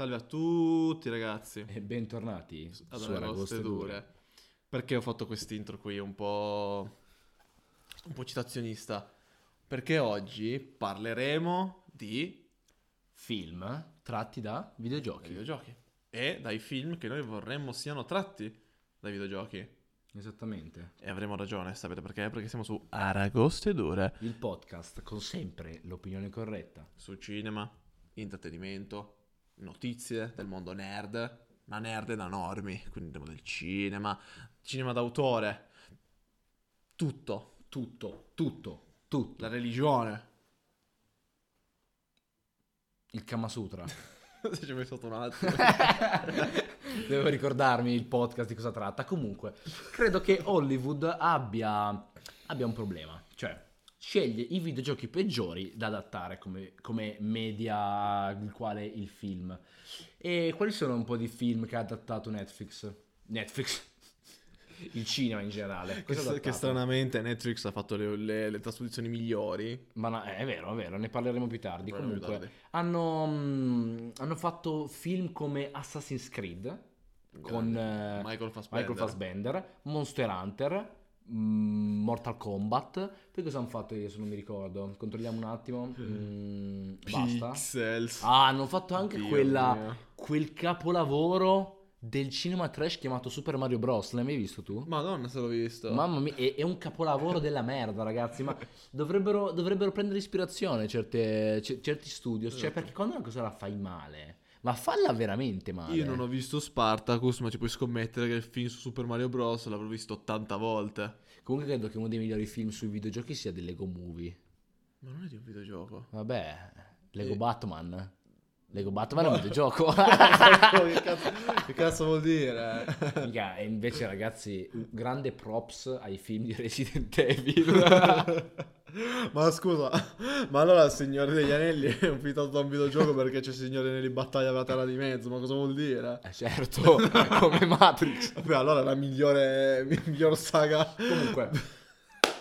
Salve a tutti ragazzi. E bentornati Ad su Aragoste Aragoste Dure. Dure. Perché ho fatto quest'intro qui un po'... un po' citazionista? Perché oggi parleremo di Film tratti da videogiochi. videogiochi e dai film che noi vorremmo siano tratti dai videogiochi. Esattamente. E avremo ragione, sapete perché? Perché siamo su Aragoste Dure. Il podcast con sempre l'opinione corretta. Su cinema, intrattenimento, notizie del mondo nerd, ma nerd da normi, quindi andiamo del cinema, cinema d'autore, tutto, Tutto, tutto, tutto. la religione. Il Kama Sutra. Se ci hai messo un attimo. Devo ricordarmi il podcast di cosa tratta. Comunque, credo che Hollywood abbia, abbia un problema. Cioè, sceglie i videogiochi peggiori da adattare come, come media il quale il film. E quali sono un po' di film che ha adattato Netflix? Netflix. Il cinema in generale. che, che stranamente Netflix ha fatto le, le- le trasposizioni migliori. Ma no, è vero, è vero, ne parleremo più tardi. Parleremo più Comunque, tardi. hanno, mm, hanno fatto film come Assassin's Creed con Grande. eh, Michael Fassbender. Michael Fassbender, Monster Hunter, mm, Mortal Kombat. Poi cosa hanno fatto io se non mi ricordo? Controlliamo un attimo. Mm, basta. Pixels. Ah, hanno fatto anche Dio quella, mio. quel capolavoro del cinema trash chiamato Super Mario Bros. L'hai mai visto tu? Madonna se l'ho visto. Mamma mia, è, è un capolavoro della merda, ragazzi. Ma dovrebbero, dovrebbero prendere ispirazione certe- ce- certi studios. Cioè, Esatto. perché quando una cosa la fai male, ma falla veramente male. Io non ho visto Spartacus, ma ci puoi scommettere che il film su Super Mario Bros. l'avrò visto 80 volte. Comunque, credo che uno dei migliori film sui videogiochi sia The Lego Movie. Ma non è di un videogioco. Vabbè, Lego Eh. Batman. Lego Batman è un videogioco. che, cazzo, che cazzo vuol dire? Mica, e invece, ragazzi, grande props ai film di Resident Evil. ma scusa, ma allora il Signore degli Anelli è un da un videogioco perché c'è il Signore degli Anelli battaglia per la terra di mezzo, ma cosa vuol dire? eh, certo, come Matrix. Vabbè, allora è la migliore, miglior saga. Comunque,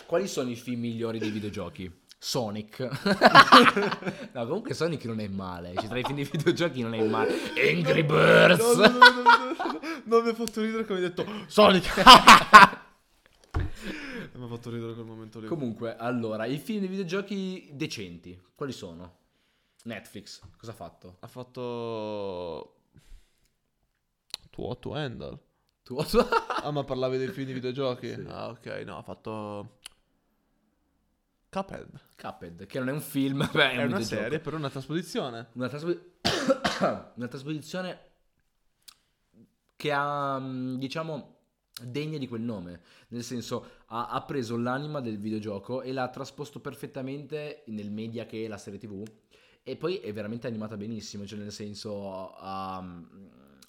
quali sono i film migliori dei videogiochi? Sonic. no, comunque Sonic non è male. Cioè, tra i film dei videogiochi non è male. Angry Birds. No, no, no, no, no, no, non mi ha fatto ridere come hai detto Sonic. mi ha fatto ridere quel momento lì. Comunque, allora, i film dei videogiochi decenti. Quali sono? Netflix. Cosa ha fatto? Ha fatto Tuo to Handle. Tu? Ah, ma parlavi dei film di videogiochi? Sì. Ah, ok, no, ha fatto Cuphead. Cuphead, che non è un film, beh, è, È un una serie, però una trasposizione. Una, traspo- una trasposizione che ha, mh, diciamo, degna di quel nome. Nel senso, ha, ha preso l'anima del videogioco e l'ha trasposto perfettamente nel media che è la serie TV. E poi è veramente animata benissimo, cioè nel senso ha,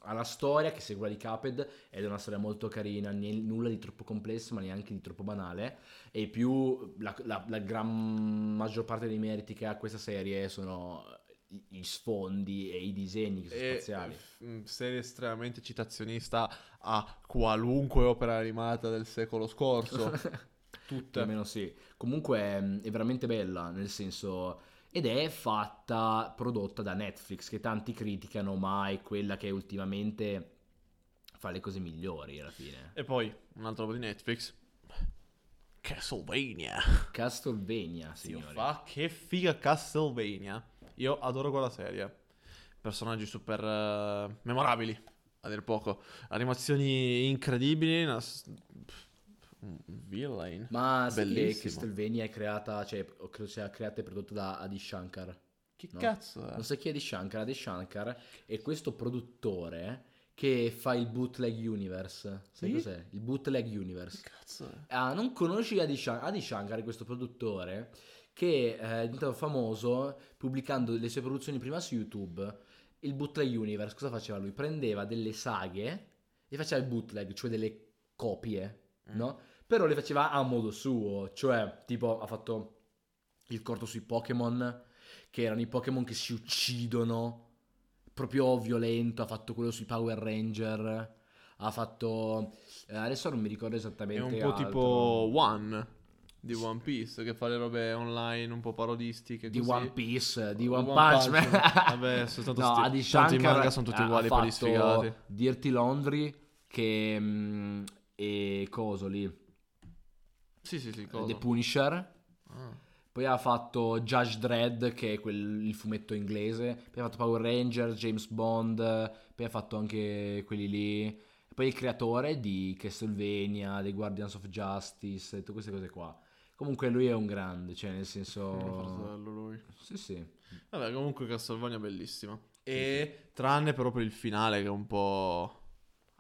ha la storia che segue quella di Cuphead ed è una storia molto carina, né- nulla di troppo complesso ma neanche di troppo banale e più la, la- la gran maggior parte dei meriti che ha questa serie sono gli sfondi e i disegni che sono E, spaziali. mm, serie estremamente citazionista a qualunque opera animata del secolo scorso. Tutte. meno sì. Comunque è, è veramente bella, nel senso... Ed è fatta, prodotta da Netflix, che tanti criticano, ma è quella che ultimamente fa le cose migliori alla fine. E poi, un altro roba di Netflix. Castlevania. Castlevania, Dio signori. fa, che figa Castlevania. Io adoro quella serie. Personaggi super eh, memorabili, a dir poco. Animazioni incredibili. Una... Un villain. Ma sai che. Castlevania è creata, cioè, credo sia creata e prodotta da Adi Shankar. Che No. cazzo è? Non sai chi è Adi Shankar? Adi Shankar è questo produttore che fa il Bootleg Universe. Sai Sì? cos'è? Il Bootleg Universe. Che cazzo è? Ah, non conosci Adi Shankar? Adi Shankar è questo produttore che eh, è diventato famoso pubblicando le sue produzioni prima su YouTube. Il Bootleg Universe, cosa faceva lui? Prendeva delle saghe e faceva il bootleg, cioè delle copie, Mm. no? Però le faceva a modo suo, cioè tipo ha fatto il corto sui Pokémon, che erano i Pokémon che si uccidono, proprio violento, ha fatto quello sui Power Ranger, ha fatto... eh, adesso non mi ricordo È esattamente un po' altro. tipo One. di One Piece che fa le robe online un po' parodistiche. Di. One Piece, di One, One Punch Punch Man. Vabbè, sono tanto no, sti- Adi tanto i Shankar manga sono tutti uguali, quelli fatto sfigati. Dirty Laundry che mm, e coso lì, Sì, sì, sì, cosa? The Punisher. Ah. Poi ha fatto Judge Dredd, che è quel, il fumetto inglese. Poi ha fatto Power Rangers, James Bond. Poi ha fatto anche quelli lì. E poi il creatore di Castlevania, dei Guardians of Justice, tutte queste cose qua. Comunque lui è un grande, cioè nel senso... fratello lui. Sì, sì. Vabbè, comunque Castlevania è bellissima. E tranne però per il finale che è un po'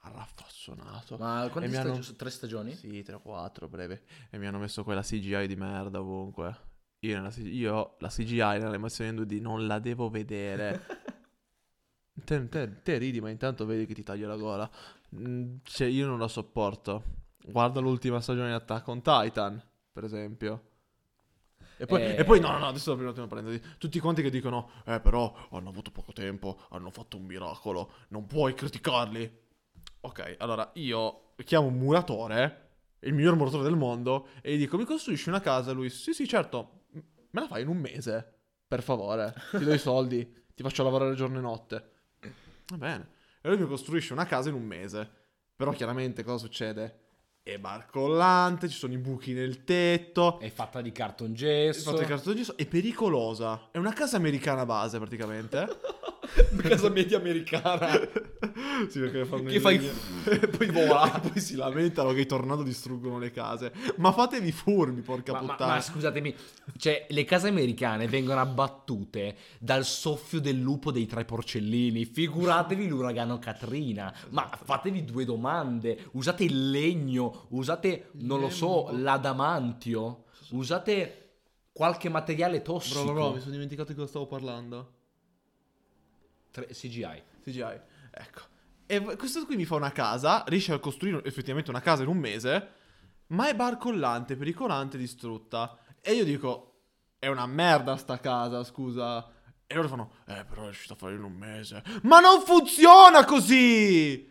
raffazzonato. Ma quante mi stagi- hanno- tre stagioni? Sì, 3 o 4, breve. E mi hanno messo quella CGI di merda ovunque. Io, nella CGI io la CGI nell'animazione in 2D non la devo vedere. te, te- te ridi, ma intanto vedi che ti taglio la gola. Mm, Cioè, io non la sopporto. Guarda l'ultima stagione di Attack on Titan, per esempio. E poi, Eh. e poi no, no, adesso un attimo parentesi. Tutti quanti che dicono, eh, però hanno avuto poco tempo, hanno fatto un miracolo, non puoi criticarli. Ok, allora io chiamo un muratore, il miglior muratore del mondo, e gli dico, mi costruisci una casa? Lui, sì, sì, certo, me la fai in un mese, per favore, ti do i soldi, ti faccio lavorare giorno e notte. Va bene. E lui mi costruisce una casa in un mese. Però chiaramente cosa succede? È barcollante, ci sono i buchi nel tetto, È fatta di carton è fatto di cartone gesso, è pericolosa. È una casa americana base praticamente. casa media americana. Sì, perché fanno Che fai- e poi vola. E poi si lamentano che i tornado distruggono le case. Ma fatevi furbi, porca Ma, ma- puttana. ma scusatemi, cioè le case americane vengono abbattute dal soffio del lupo dei tre porcellini. Figuratevi l'uragano Katrina. Ma Esatto. fatevi due domande. Usate il legno, usate, non lo so, l'adamantio. Usate qualche materiale tossico. Bro, bro, bro, mi sono dimenticato di cosa stavo parlando. Tre- CGI. CGI. Ecco. E questo qui mi fa una casa, riesce a costruire effettivamente una casa in un mese, ma è barcollante, pericolante, distrutta. E io dico, è una merda sta casa, scusa. E loro fanno, eh, però è riuscito a fare in un mese. Ma non funziona così!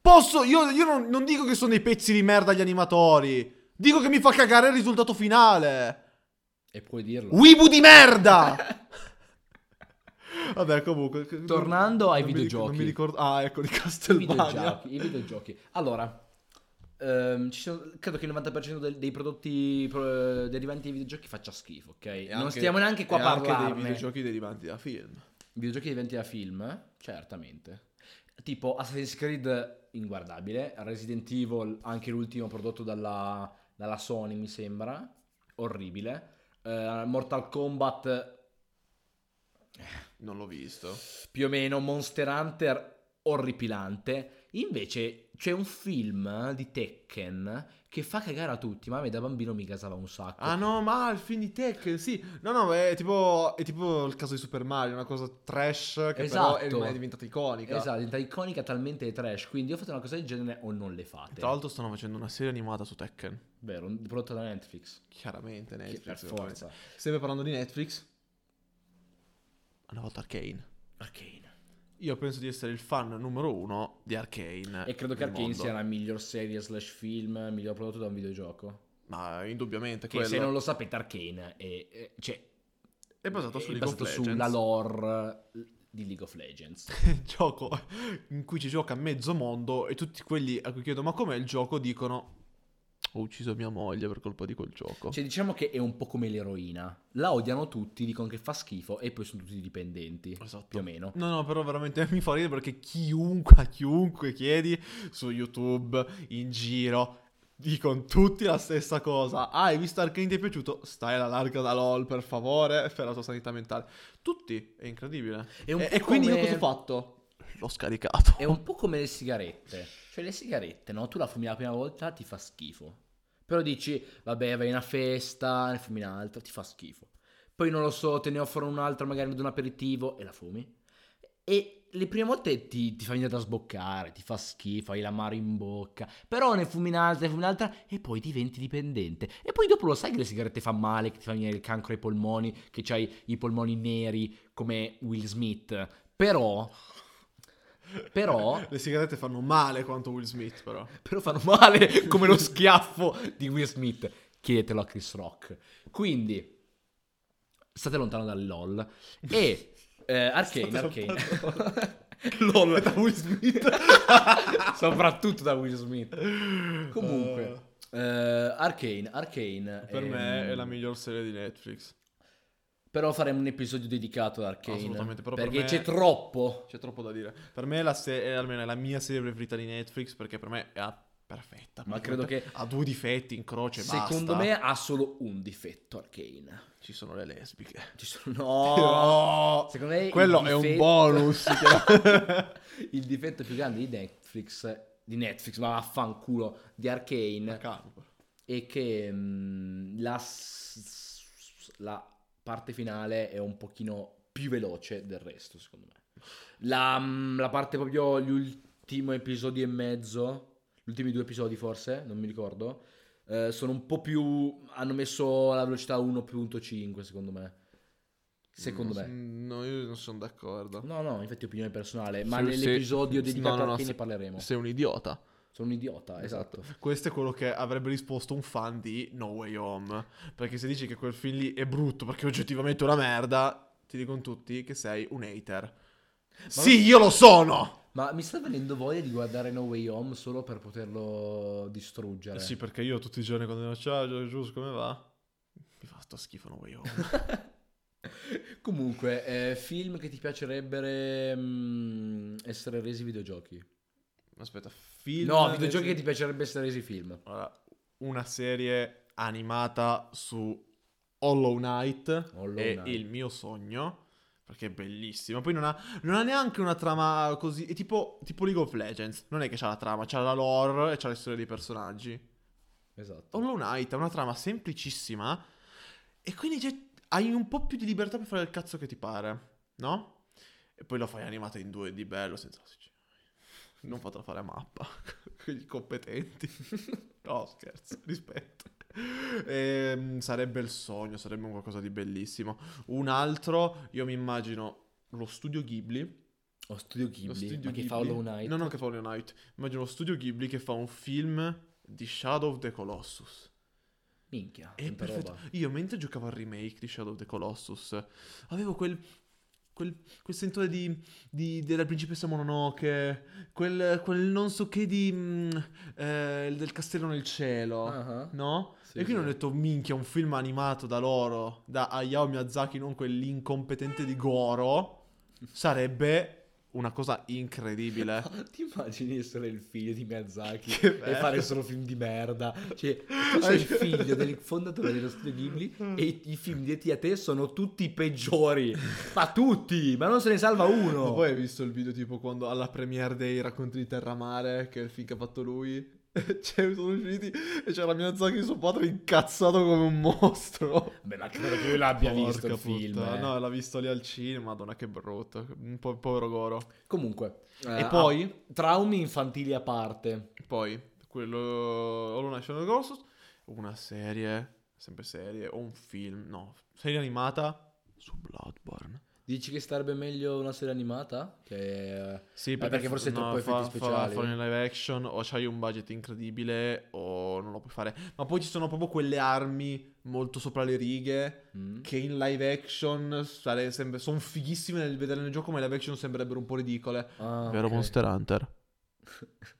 Posso, io, io non, non dico che sono dei pezzi di merda gli animatori. Dico che mi fa cagare il risultato finale. E puoi dirlo. Weibu di merda! Vabbè, comunque. Tornando ai non mi ric- videogiochi. non mi ricordo. Ah, ecco, di I Castlevania. videogiochi, i videogiochi. Allora, ehm, sono- credo che il 90% del- dei prodotti pro- derivanti dai videogiochi faccia schifo, ok? E non anche- stiamo neanche qua a anche parlarne. dei videogiochi derivanti da film. Videogiochi diventi da film? Certamente. Tipo Assassin's Creed inguardabile, Resident Evil, anche l'ultimo prodotto dalla, dalla Sony mi sembra, orribile. Eh, Mortal Kombat Non l'ho visto. più o meno, Monster Hunter orripilante. Invece c'è un film di Tekken che fa cagare a tutti, ma a me da bambino mi gasava un sacco. Ah no, ma il film di Tekken, sì. No, no, è tipo, è tipo il caso di Super Mario, una cosa trash che però è, Esatto. è diventata iconica. Esatto, diventa iconica talmente trash, quindi o fate una cosa del genere o non le fate. Tra l'altro stanno facendo una serie animata su Tekken. Vero, prodotto da Netflix. Chiaramente Che- Netflix. per ovviamente. forza. Sempre parlando di Netflix. Hanno fatto Arcane. Arcane. Io penso di essere il fan numero uno di Arcane. E credo che Arcane mondo. sia la miglior serie slash film, miglior prodotto da un videogioco. Ma indubbiamente Che quello. se non lo sapete Arcane è, è- cioè, È basato su è League of basato sulla lore di League of Legends. gioco in cui ci gioca mezzo mondo e tutti quelli a cui chiedo ma com'è il gioco dicono ho ucciso mia moglie per colpa di quel gioco. Cioè, diciamo che è un po' come l'eroina. La odiano tutti, dicono che fa schifo e poi sono tutti dipendenti. Esatto. Più o meno. No, no, però veramente mi fa ridere perché chiunque, a chiunque chiedi su YouTube, in giro, dicono tutti la stessa cosa. Ah, hai visto Arcane ti è piaciuto? Stai alla larga da LOL, per favore, per la tua sanità mentale. Tutti, è incredibile. È e, e quindi io cosa ho fatto? L'ho scaricato. È un po' come le sigarette. Cioè, le sigarette, no? Tu la fumi la prima volta, ti fa schifo. Però dici, vabbè, vai a una festa, ne fumi un'altra, ti fa schifo. Poi non lo so, te ne offrono un'altra magari ad un aperitivo e la fumi. E le prime volte ti, ti fa venire da sboccare, ti fa schifo, hai l'amaro in bocca. Però ne fumi un'altra, ne fumi un'altra e poi diventi dipendente. E poi dopo lo sai che le sigarette fanno male, che ti fa venire il cancro ai polmoni, che c'hai i polmoni neri come Will Smith. Però... Però Le sigarette fanno male quanto Will Smith, però. però fanno male come lo schiaffo di Will Smith. chiedetelo a Chris Rock. Quindi, state lontano dal LOL. E eh, Arcane, Arcane. LOL da Will Smith. Soprattutto da Will Smith. Comunque, eh, Arcane, Arcane. per me ehm, è la miglior serie di Netflix. Però faremo un episodio dedicato ad Arcane. Assolutamente, però per perché me- c'è troppo. C'è troppo da dire. Per me è, la se- è almeno è la mia serie preferita di Netflix perché per me è ah, perfetta. Ma credo che- ha due difetti in croce. Secondo basta. me ha solo un difetto Arcane. ci sono le lesbiche. Ci sono no. No! Secondo me Quello è un difetto- bonus. il difetto più grande di Netflix di Netflix, ma vaffanculo, di Arcane è che mm, la, la parte finale è un pochino più veloce del resto, secondo me. La, mm, la parte proprio gli ultimi episodi e mezzo, gli ultimi due episodi forse, non mi ricordo, eh, sono un po' più... hanno messo la velocità 1.5 secondo me. Secondo me. No, io non sono d'accordo. No, no, infatti è opinione personale, ma Se- nell'episodio se- dedicato no, no, a no, se- ne parleremo. Sei un idiota. Sono un idiota, esatto. Questo è quello che avrebbe risposto un fan di No Way Home. Perché se dici che quel film lì è brutto perché oggettivamente è una merda, ti dicono tutti che sei un hater. sì, io lo sono! Ma mi sta venendo voglia di guardare No Way Home solo per poterlo distruggere. Eh sì, perché io tutti i giorni quando dico ciao, ciao, giusto come va? Mi fa sto schifo No Way Home. Comunque, eh, film che ti piacerebbero mm, essere resi videogiochi. Aspetta, film... no, videogiochi che ti piacerebbe essere resi film. Allora, una serie animata su Hollow Knight Hollow è Knight. il mio sogno. Perché è bellissima. Poi non ha, non ha neanche una trama così. È tipo, tipo League of Legends. Non è che c'ha la trama, c'ha la lore e c'ha le storie dei personaggi. Esatto. Hollow Knight ha una trama semplicissima. E quindi c'è- hai un po' più di libertà per fare il cazzo che ti pare. No? E poi lo fai animata in 2D bello senza CGI. Non potrà fare a mappa. Quelli competenti. no, scherzo, rispetto. Ehm, sarebbe il sogno, sarebbe un qualcosa di bellissimo. Un altro, io mi immagino lo studio Ghibli. Ho Studio Lo Ghibli, studio ma che Ghibli- fa Hollow Knight. No, no, che fa Hollow Knight. Immagino lo studio Ghibli che fa un film di Shadow of the Colossus. Minchia, È perfetto. roba. Io mentre giocavo al remake di Shadow of the Colossus, avevo quel, quel, quel sentore di, di- della principessa Mononoke, quel, quel non so che di, mm, eh, del castello nel cielo, Ah, no? Sì, e quindi sì. ho detto, minchia, un film animato da loro, da Hayao Miyazaki, non quell'incompetente di Goro, sarebbe una cosa incredibile. Ti immagini essere il figlio di Miyazaki e fare solo film di merda? Cioè, tu sei il figlio del fondatore dello studio Ghibli e i, film dietro a te sono tutti peggiori. Ma tutti! Ma non se ne salva uno! Ma poi hai visto il video tipo quando alla premiere dei racconti di Terramare, che è il film che ha fatto lui? Cioè, sono usciti e c'era Miyazaki suo padre incazzato come un mostro. Beh, ma credo che lui l'abbia visto il Porca film. eh. No, l'ha visto lì al cinema, madonna che brutto. Un po' povero Goro. Comunque, E eh, poi? ah, traumi infantili a parte. Poi, quello Hollow Knight Shadow Colossus, una serie, sempre serie, o un film, no, serie animata su Bloodborne. Dici che starebbe meglio una serie animata? Che... Sì, perché forse è troppo fa, effetti fa- speciali. Fa, in live action o c'hai un budget incredibile o non lo puoi fare. Ma poi ci sono proprio quelle armi molto sopra le righe Mm. che in live action sare- sempre- sono fighissime nel vedere nel gioco, ma in live action sembrerebbero un po' ridicole. Ah, Vero ok. Monster Hunter?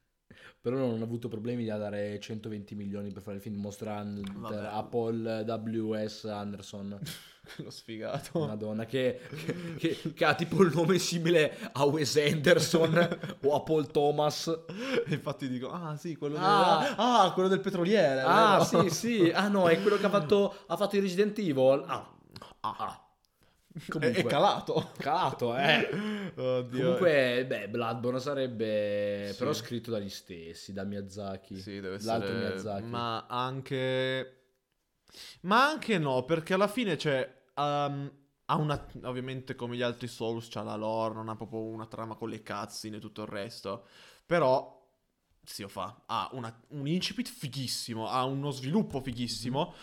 Però non ho avuto problemi a dare 120 milioni per fare il film Monster Hunter a Paul W.S. Anderson. Lo sfigato. Madonna, che, che- che- che ha tipo il nome simile a Wes Anderson o a Paul Thomas. E infatti dico, ah sì, quello, Ah. del, ah, quello del petroliere. Ah, vero? sì, sì. Ah, no, è quello che ha fatto, ha fatto i Resident Evil. Ah, Ah, ah. Comunque, è calato. calato, eh. Oddio. Comunque, beh, Bloodborne sarebbe Sì. però scritto dagli stessi, da Miyazaki. Sì, deve L'altro essere... Miyazaki. Ma anche... Ma anche no, perché alla fine c'è... um, ha una... Ovviamente come gli altri Souls c'ha la lore, non ha proprio una trama con le cutscene e tutto il resto. Però... Si lo fa, ha una- un incipit fighissimo, ha uno sviluppo fighissimo,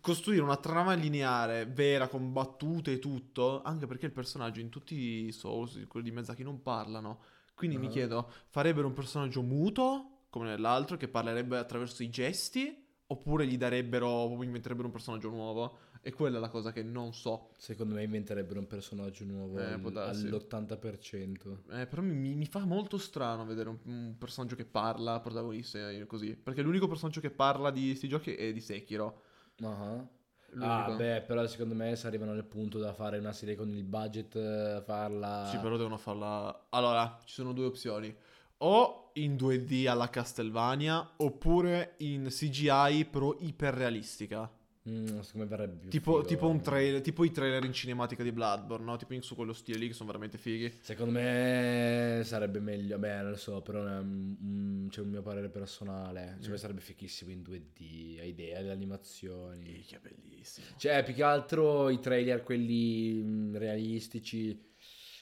costruire una trama lineare, vera, con battute e tutto, anche perché il personaggio in tutti i Souls, quelli di Miyazaki, non parlano. Quindi mi Ah. chiedo, farebbero un personaggio muto, come nell'altro, che parlerebbe attraverso i gesti, oppure gli darebbero, inventerebbero un personaggio nuovo. E quella è la cosa che non so. Secondo me inventerebbero un personaggio nuovo Eh, al- può darsi. all'80%. Eh, però mi, mi- fa molto strano vedere un, un personaggio che parla, protagonista, eh, così. Perché l'unico personaggio che parla di questi giochi è di Sekiro. Ah, L'unico. Ah, beh, però secondo me se arrivano al punto da fare una serie con il budget, eh, farla... Sì, però devono farla. Allora, ci sono due opzioni. O in 2D alla Castlevania, oppure in CGI però iperrealistica. Mm, secondo me verrebbe più Tipo, tipo un trailer, tipo i trailer in cinematica di Bloodborne, no? Tipo in su quello stile lì che sono veramente fighi. Secondo me sarebbe meglio, beh, non lo so, però è un, un- c'è un mio parere personale. Me Mm. sarebbe fichissimo in 2D, hai idea, le animazioni. Che bellissimo. Cioè, più che altro i trailer, quelli mm, realistici,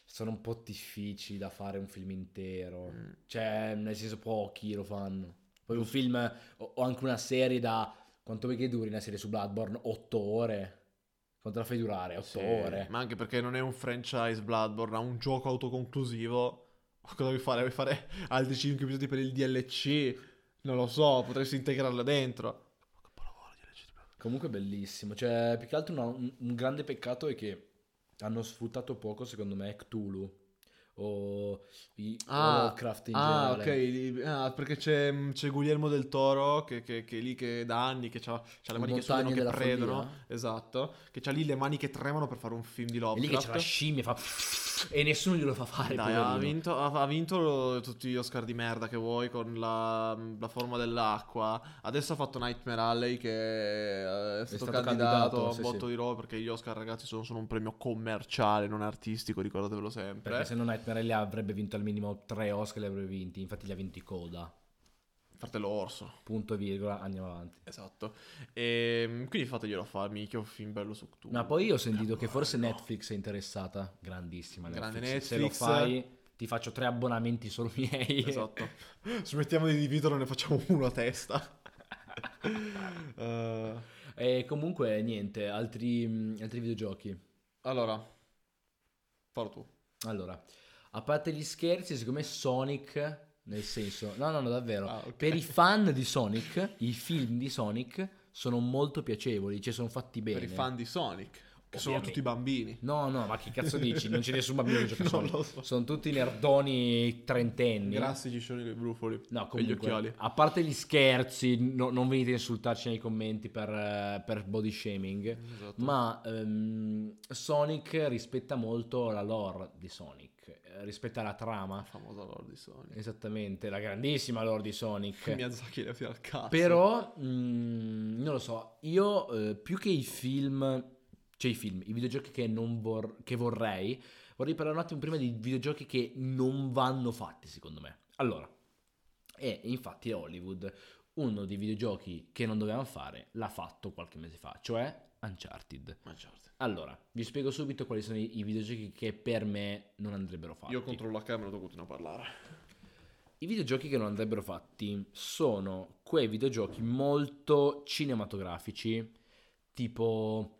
sono un po' difficili da fare un film intero. Mm. Cioè, nel senso, pochi lo fanno. Poi un film o, o anche una serie da... Quanto vuoi che duri una serie su Bloodborne? 8 ore? Quanto la fai durare? 8 Sì, ore? Ma anche perché non è un franchise Bloodborne, ha un gioco autoconclusivo. Cosa vuoi fare? Vuoi fare altri 5 episodi per il DLC? Non lo so, potresti integrarla dentro. Comunque bellissimo. Cioè, più che altro una- un, un grande peccato è che hanno sfruttato poco, secondo me, Cthulhu. O i o Lovecraft in ah, generale. ok. ah, perché c'è, c'è Guglielmo del Toro che, che, che è lì che da anni che c'ha le Le mani che predono. follia. Esatto. Che c'ha lì le mani che tremano per fare un film di È Lovecraft. lì che c'è la scimmia fa... e nessuno glielo fa fare. Dai, ha vinto, ha, ha vinto tutti gli Oscar di merda che vuoi con la, la forma dell'acqua. Adesso ha fatto Nightmare Alley che eh, è stato, stato candidato, a un sì, botto sì. di roba perché gli Oscar ragazzi sono, sono un premio commerciale, non artistico, ricordatevelo sempre. Perché se no Nightmare Alley avrebbe vinto al minimo tre Oscar, li avrebbe vinti. Infatti li ha vinti Coda. Fratello Orso. Punto e virgola, andiamo avanti. Esatto. E quindi fateglielo fare, mica un film bello su Cthulhu. Ma poi io ho sentito che forse Netflix è interessata. Grandissima Grande Netflix. Se lo Netflix. fai, ti faccio tre abbonamenti solo miei. Esatto. Smettiamo di dividerlo, ne facciamo uno a testa. Eh, E comunque niente, altri, altri videogiochi. allora, fallo tu. Allora, a parte gli scherzi, secondo me Sonic, nel senso, no, no, no, davvero, Ah, ok. per i fan di Sonic, i film di Sonic sono molto piacevoli, cioè sono fatti bene. Per i fan di Sonic, che sono tutti bambini. No, no, ma che cazzo dici? Non c'è nessun bambino che gioca a Sonic. so. Sono tutti nerdoni trentenni. Grassi, ciscioni e brufoli. No, e gli comunque, occhiali. a parte gli scherzi, no- non venite a insultarci nei commenti per, eh, per body shaming, Esatto. ma ehm, Sonic rispetta molto la lore di Sonic, eh, rispetta la La trama, famosa lore di Sonic. esattamente, la grandissima lore di Sonic. Miyazaki le fila al cazzo. Però, mm, non lo so, io eh, più che i film, cioè i film, i videogiochi che, non vor- che vorrei, vorrei parlare un attimo prima di videogiochi che non vanno fatti, secondo me. Allora, e infatti Hollywood, uno dei videogiochi che non dovevamo fare, l'ha fatto qualche mese fa, cioè Uncharted. Certo. Allora, vi spiego subito quali sono i, i videogiochi che per me non andrebbero fatti. Io controllo la camera e tu continui a parlare. I videogiochi che non andrebbero fatti sono quei videogiochi molto cinematografici, tipo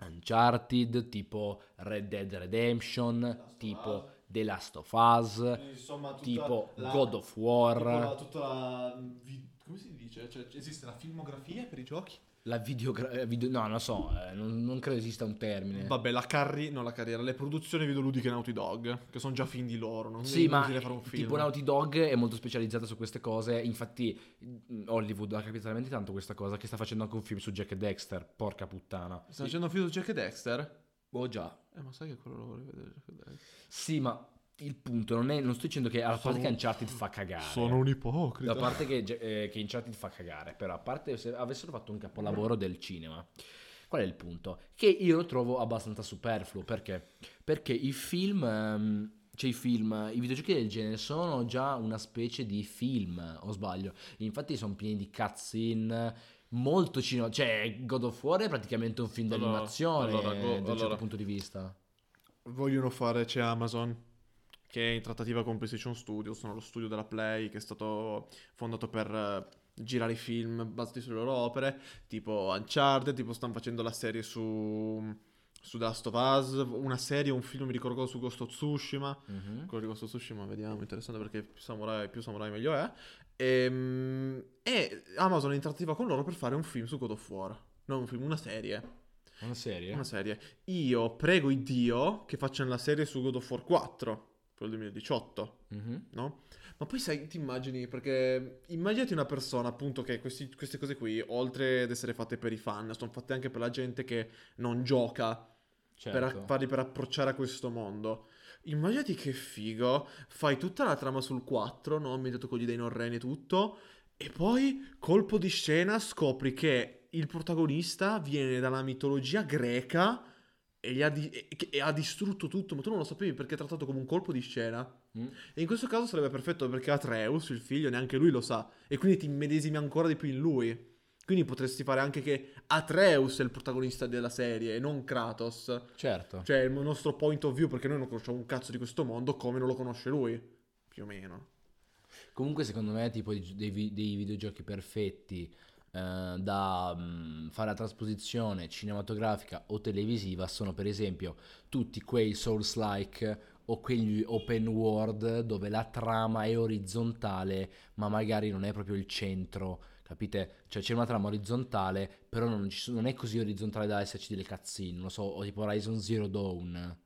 Uncharted, tipo Red Dead Redemption, tipo The Last of Us, Insomma, tipo la- God of War, la- tutta la... Come si dice? Cioè, esiste la filmografia per i giochi? La videogra- video- no, non so, eh, non, non credo esista un termine. Vabbè, la carri... non la carriera, le produzioni videoludiche Naughty Dog, che sono già fin di loro, non Sì, ma fare un film. tipo Naughty Dog è molto specializzata su queste cose. Infatti, mh, Hollywood ha capito talmente tanto questa cosa che sta facendo anche un film su Jack e Dexter. Porca puttana. Sta facendo un film su Jack e Dexter? Oh già. Eh, ma sai che quello lo vorrei vedere Jack e Dexter? Sì, ma il punto non è. Non sto dicendo che. A Sono- parte che Uncharted fa cagare. Sono un ipocrita. A parte che, eh, che Uncharted fa cagare, però a parte se avessero fatto un capolavoro del cinema. Qual è il punto? Che io lo trovo abbastanza superfluo. Perché? Perché i film. ehm, cioè i film, i videogiochi del genere sono già una specie di film, o sbaglio? Infatti sono pieni di cutscene, molto cinema. Cioè, God of War è praticamente un film Allora, d'animazione allora, go- da un certo allora. punto di vista. Vogliono fare, c'è Amazon che è in trattativa con PlayStation Studios, sono lo studio della Play che è stato fondato per eh, girare i film basati sulle loro opere, tipo Uncharted, tipo stanno facendo la serie su, su The Last of Us, una serie, un film, mi ricordo su Ghost of Tsushima. Mhm. Quello di Ghost of Tsushima, vediamo, interessante perché più samurai, più samurai meglio è. Ehm, E, Amazon è in trattativa con loro per fare un film su God of War. Non un film, una serie. Una serie? Una serie. Io prego il Dio che facciano la serie su God of War 4, quello del 2018, Mhm. no? Ma poi sai, ti immagini, perché immaginati una persona appunto che questi- queste cose qui, oltre ad essere fatte per i fan, sono fatte anche per la gente che non gioca per Certo. a- farli per approcciare a questo mondo. Immaginati che figo, fai tutta la trama sul 4, no? Ambientato con gli dei norreni e tutto, e poi, colpo di scena, scopri che il protagonista viene dalla mitologia greca e, gli ha, di- e- e ha distrutto tutto, ma tu non lo sapevi perché è trattato come un colpo di scena. Mm. E in questo caso sarebbe perfetto perché Atreus, il figlio, neanche lui lo sa, e quindi ti immedesimi ancora di più in lui. Quindi potresti fare anche che Atreus è il protagonista della serie e non Kratos. Certo. Cioè, il nostro point of view, perché noi non conosciamo un cazzo di questo mondo come non lo conosce lui. Più o meno. Comunque, secondo me, tipo dei, dei vi- dei videogiochi perfetti eh, da mm, fare la trasposizione cinematografica o televisiva sono, per esempio, tutti quei Souls-like o quegli open world dove la trama è orizzontale, ma magari non è proprio il centro. Capite? Cioè c'è una trama orizzontale, però non, ci non è così orizzontale da esserci delle cutscene. Non lo so, o tipo Horizon Zero Dawn.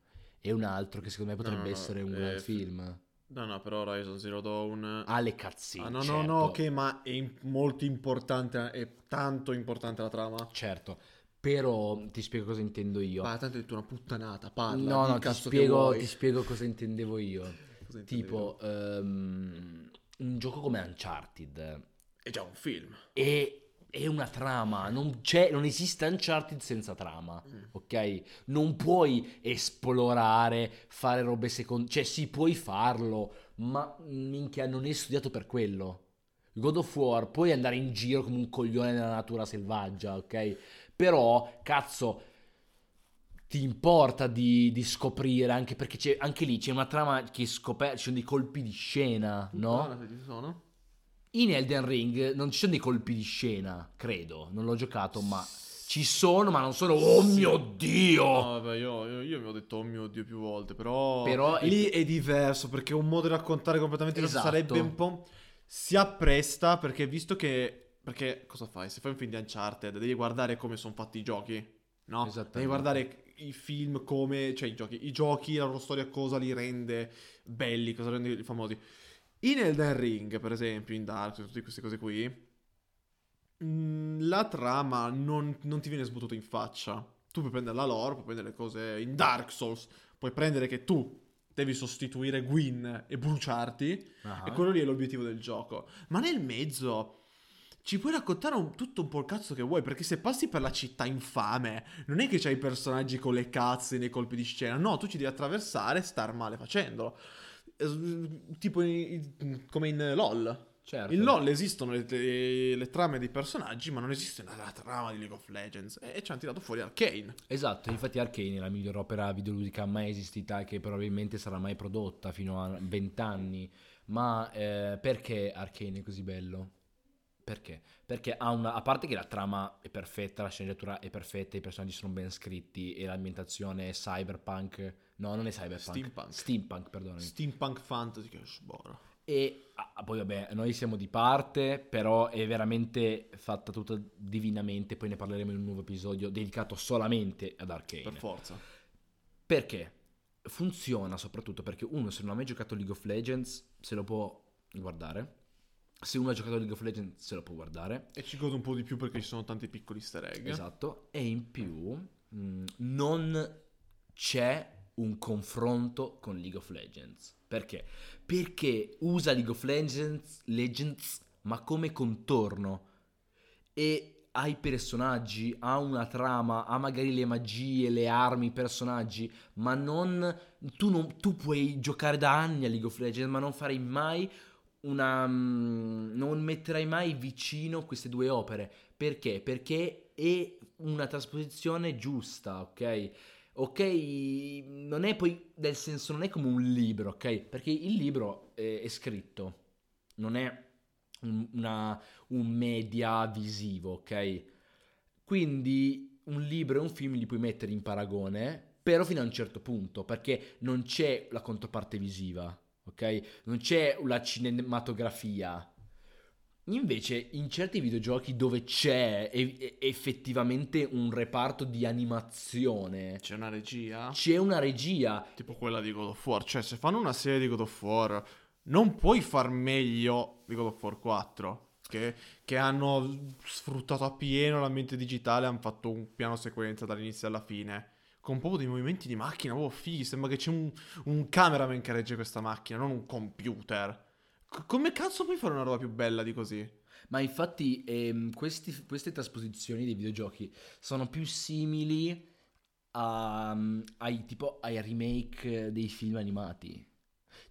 È un altro che secondo me potrebbe No, essere un eh, gran film. No, no, però Horizon Zero Dawn... Ha le cutscene. Ah, no, no, certo. no, ok, ma è molto importante, è tanto importante la trama. Certo, però ti spiego cosa intendo io. Ma tanto hai detto una puttanata, parla. no, no, ti spiego, ti spiego cosa intendevo io. Cosa Tipo, ehm, un gioco come Uncharted È già un film. è, è una trama, non, c'è, non esiste Uncharted senza trama, Mm. ok? Non puoi esplorare, fare robe secondarie, cioè sì, puoi farlo, ma minchia, non è studiato per quello. God of War puoi andare in giro come un coglione nella natura selvaggia, ok? Però, cazzo, ti importa di, di scoprire, anche perché c'è, anche lì c'è una trama che scopre, ci sono dei colpi di scena, no? Se ci sono. In Elden Ring non ci sono dei colpi di scena, credo, non l'ho giocato, ma ci sono, ma non sono, oh mio Dio! No, vabbè, io, io, io mi ho detto, oh mio Dio, più volte, però... Però è- lì è diverso, perché è un modo di raccontare completamente diverso. Esatto. Sarebbe un po'... Si appresta, perché visto che... Perché cosa fai? Se fai un film di Uncharted, devi guardare come sono fatti i giochi, no? Esattamente. Devi guardare i film come... Cioè i giochi, i giochi, la loro storia, cosa li rende belli, cosa li rende famosi. In Elden Ring, per esempio, in Dark tutte queste cose qui... mm, La trama non, non ti viene sbuttata in faccia. Tu puoi prendere la lore, puoi prendere le cose in Dark Souls, puoi prendere che tu devi sostituire Gwyn e bruciarti, Ah. e quello lì è l'obiettivo del gioco. Ma nel mezzo ci puoi raccontare un- tutto un po' il cazzo che vuoi, perché se passi per la città infame, non è che c'hai i personaggi con le cazze nei colpi di scena, no, tu ci devi attraversare e star male facendolo. Tipo in- come in LOL. Certo. In LOL esistono le, le- le trame dei personaggi, ma non esiste la, la trama di League of Legends. E ci hanno tirato fuori Arcane. Esatto, infatti Arcane è la miglior opera videoludica mai esistita e che probabilmente sarà mai prodotta fino a 20 anni. Ma eh, perché Arcane è così bello? Perché? Perché ha una... A parte che la trama è perfetta, la sceneggiatura è perfetta, i personaggi sono ben scritti e l'ambientazione è cyberpunk... No, non è cyberpunk. Steampunk. Steampunk, perdonami. Steampunk Fantasy che è sboro. E ah, poi vabbè, noi siamo di parte, però è veramente fatta tutta divinamente, poi ne parleremo in un nuovo episodio dedicato solamente ad Arcane. Per forza. Perché? Funziona soprattutto perché uno se non ha mai giocato League of Legends se lo può guardare. Se uno ha giocato League of Legends se lo può guardare. E ci godo un po' di più perché ci sono tanti piccoli easter egg. Esatto. E in più mh, non c'è un confronto con League of Legends. Perché? Perché usa League of Legends, Legends ma come contorno. E ha i personaggi, ha una trama, ha magari le magie, le armi, i personaggi, ma non tu, non... tu puoi giocare da anni a League of Legends, ma non farai mai una... mm, non metterai mai vicino queste due opere. Perché? Perché è una trasposizione giusta, ok? Ok, non è poi nel senso, non è come un libro, ok? Perché il libro è, è scritto, non è un, una- un media visivo, ok? Quindi un libro e un film li puoi mettere in paragone, però fino a un certo punto, perché non c'è la controparte visiva, ok? Non c'è la cinematografia. Invece, in certi videogiochi dove c'è e- effettivamente un reparto di animazione, C'è una regia. c'è una regia. Tipo quella di God of War. Cioè, se fanno una serie di God of War, non puoi far meglio di God of War 4. Che, che hanno sfruttato appieno l'ambiente digitale, hanno fatto un piano sequenza dall'inizio alla fine. Con proprio dei movimenti di macchina, proprio fighi. Sembra che c'è un, un cameraman che regge questa macchina, non un computer. C- come cazzo puoi fare una roba più bella di così? Ma infatti ehm, questi- queste trasposizioni dei videogiochi sono più simili a- ai, tipo, ai remake dei film animati.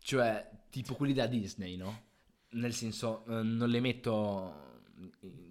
Cioè, tipo quelli da Disney, no? Nel senso, eh, non le metto...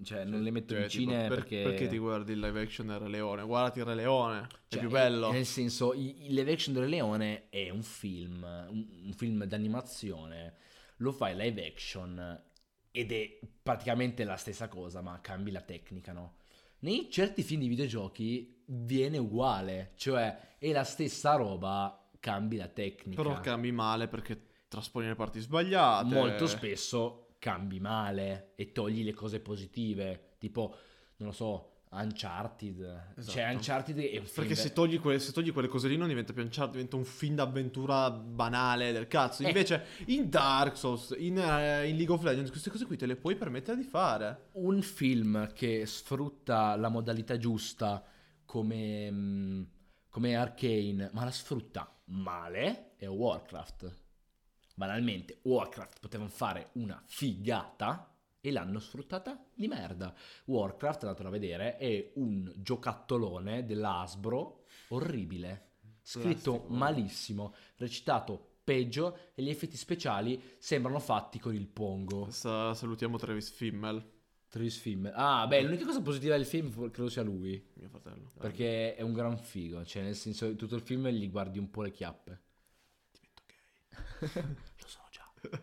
Cioè, non le metto Cioè, in tipo, cine per- perché... Perché ti guardi il live action del Re Leone? Guardati il Re Leone, è Cioè, più bello. Nel senso, il live action del leone è un film, un, un film d'animazione, lo fai live action ed è praticamente la stessa cosa, ma cambi la tecnica, no? Nei certi film di videogiochi viene uguale, cioè è la stessa roba, cambi la tecnica. Però cambi male perché trasponi le parti sbagliate. Molto spesso cambi male e togli le cose positive, tipo, non lo so, Uncharted. Cioè, Esatto. Uncharted è un film... Perché se togli, que- se togli quelle cose lì non diventa più Uncharted, diventa un film d'avventura banale del cazzo. Eh. Invece in Dark Souls, in, eh, in League of Legends, queste cose qui te le puoi permettere di fare. un film che sfrutta la modalità giusta come, mm, come Arcane, ma la sfrutta male, è Warcraft. Banalmente, Warcraft potevano fare una figata e l'hanno sfruttata di merda. Warcraft, andatelo a vedere, è un giocattolone dell'Asbro orribile. Scritto Plastico. malissimo, recitato peggio e gli effetti speciali sembrano fatti con il pongo. Sa- salutiamo Travis Fimmel, Travis Film. Ah, beh, l'unica cosa positiva del film credo sia lui. mio fratello. Perché è un gran figo. Cioè, nel senso, tutto il film gli guardi un po' le chiappe. Divento gay. Lo.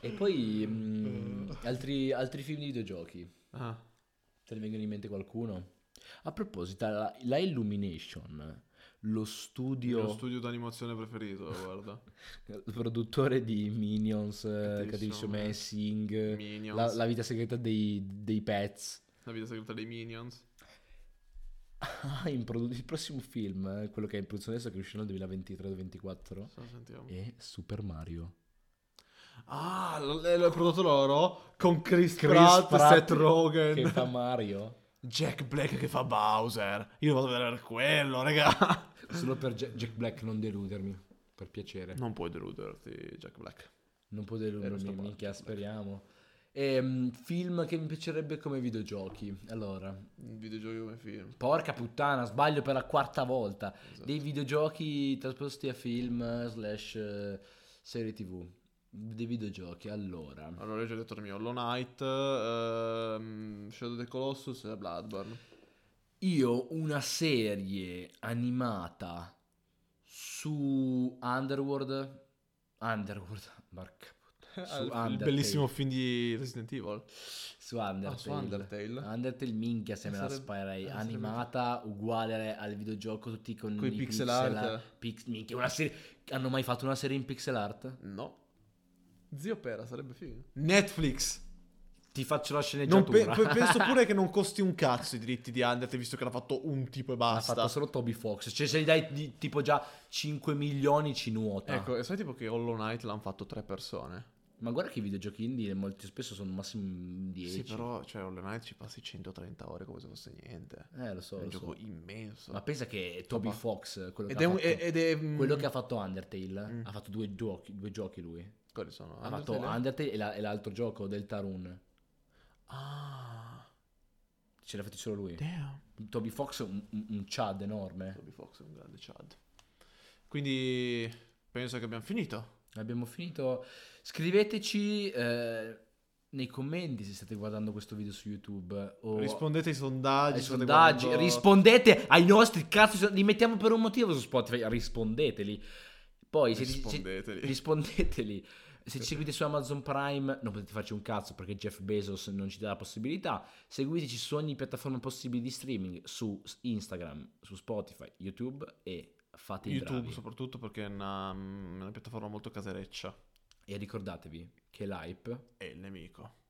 E poi mm, altri, altri film di videogiochi. Ah, Te ne vengono in mente qualcuno? A proposito, la, la Illumination, lo studio, mio studio d'animazione preferito, guarda. il produttore di Minions, eh, Cattivissimo Cattivissimo Me. Me, Sing, Minions. la, la vita segreta dei, dei pets. La vita segreta dei Minions. In produ- il prossimo film, eh, quello che è in produzione adesso, che uscirà nel 2023-2024, Adesso sentiamo. è Super Mario. Ah, l- l'ho prodotto loro con Chris, Chris Pratt, Pratt Seth Rogen. Che fa Mario. Jack Black che fa Bowser. Io vado a vedere quello, raga. Solo per Ja- Jack Black non deludermi, per piacere. Non puoi deluderti, Jack Black. Non sta deludermi, minchia, Jack speriamo. Ehm, film che mi piacerebbe come videogiochi. Allora, Videogiochi come film. porca puttana, sbaglio per la quarta volta. Esatto. Dei videogiochi trasposti a film slash eh, serie tv. Dei videogiochi, allora. Allora, io ho detto il mio Hollow Knight, ehm, Shadow of the Colossus e Bloodborne. Io una serie animata su Underworld. Underworld, marca. Su il Undertale. bellissimo film di Resident Evil. Su Undertale. Ah, su Undertale. Undertale, minchia se me la sparerei. eh, sarebbe- Animata uguale al videogioco, tutti con Coi i pixel pixel art. pix- minchia, una serie. Hanno mai fatto una serie in pixel art? No. Zio Pera, sarebbe figo. Netflix. Ti faccio la sceneggiatura. pe- pe- penso pure che non costi un cazzo i diritti di Undertale, visto che l'ha fatto un tipo e basta. fatto solo Toby Fox. Cioè, se gli dai di- tipo già 5 milioni ci nuota. Ecco, e sai tipo che Hollow Knight l'hanno fatto tre persone? Ma guarda che i videogiochi indie molto spesso sono massimo 10. Sì, però, cioè, Hollow Knight ci passi 130 ore come se fosse niente. Eh, lo so. è un gioco so. immenso. Ma pensa che Toby Papà. Fox, quello ed, che è ha un, fatto, ed è... mm, quello che ha fatto Undertale, Mm. ha fatto due giochi, due giochi lui. Quali sono? Ha fatto Undertale? Undertale e, la- e l'altro gioco, Deltarune. Ah, Ce l'ha fatti solo lui. damn. Toby Fox è un, un, un chad enorme. Toby Fox è un grande Chad. Quindi, penso che abbiamo finito. Abbiamo finito. Scriveteci eh, nei commenti se state guardando questo video su YouTube Rispondete ai sondaggi. ai sondaggi. guardando- Rispondete ai nostri cazzo. Li mettiamo per un motivo su Spotify. Rispondeteli. Poi se- se- Rispondeteli. rispondeteli. Se ci seguite su Amazon Prime non potete farci un cazzo perché Jeff Bezos non ci dà la possibilità. Seguiteci su ogni piattaforma possibile di streaming, su Instagram, su Spotify, YouTube e fate YouTube bravi. soprattutto perché è una, una piattaforma molto casereccia. E ricordatevi che l'hype È il nemico.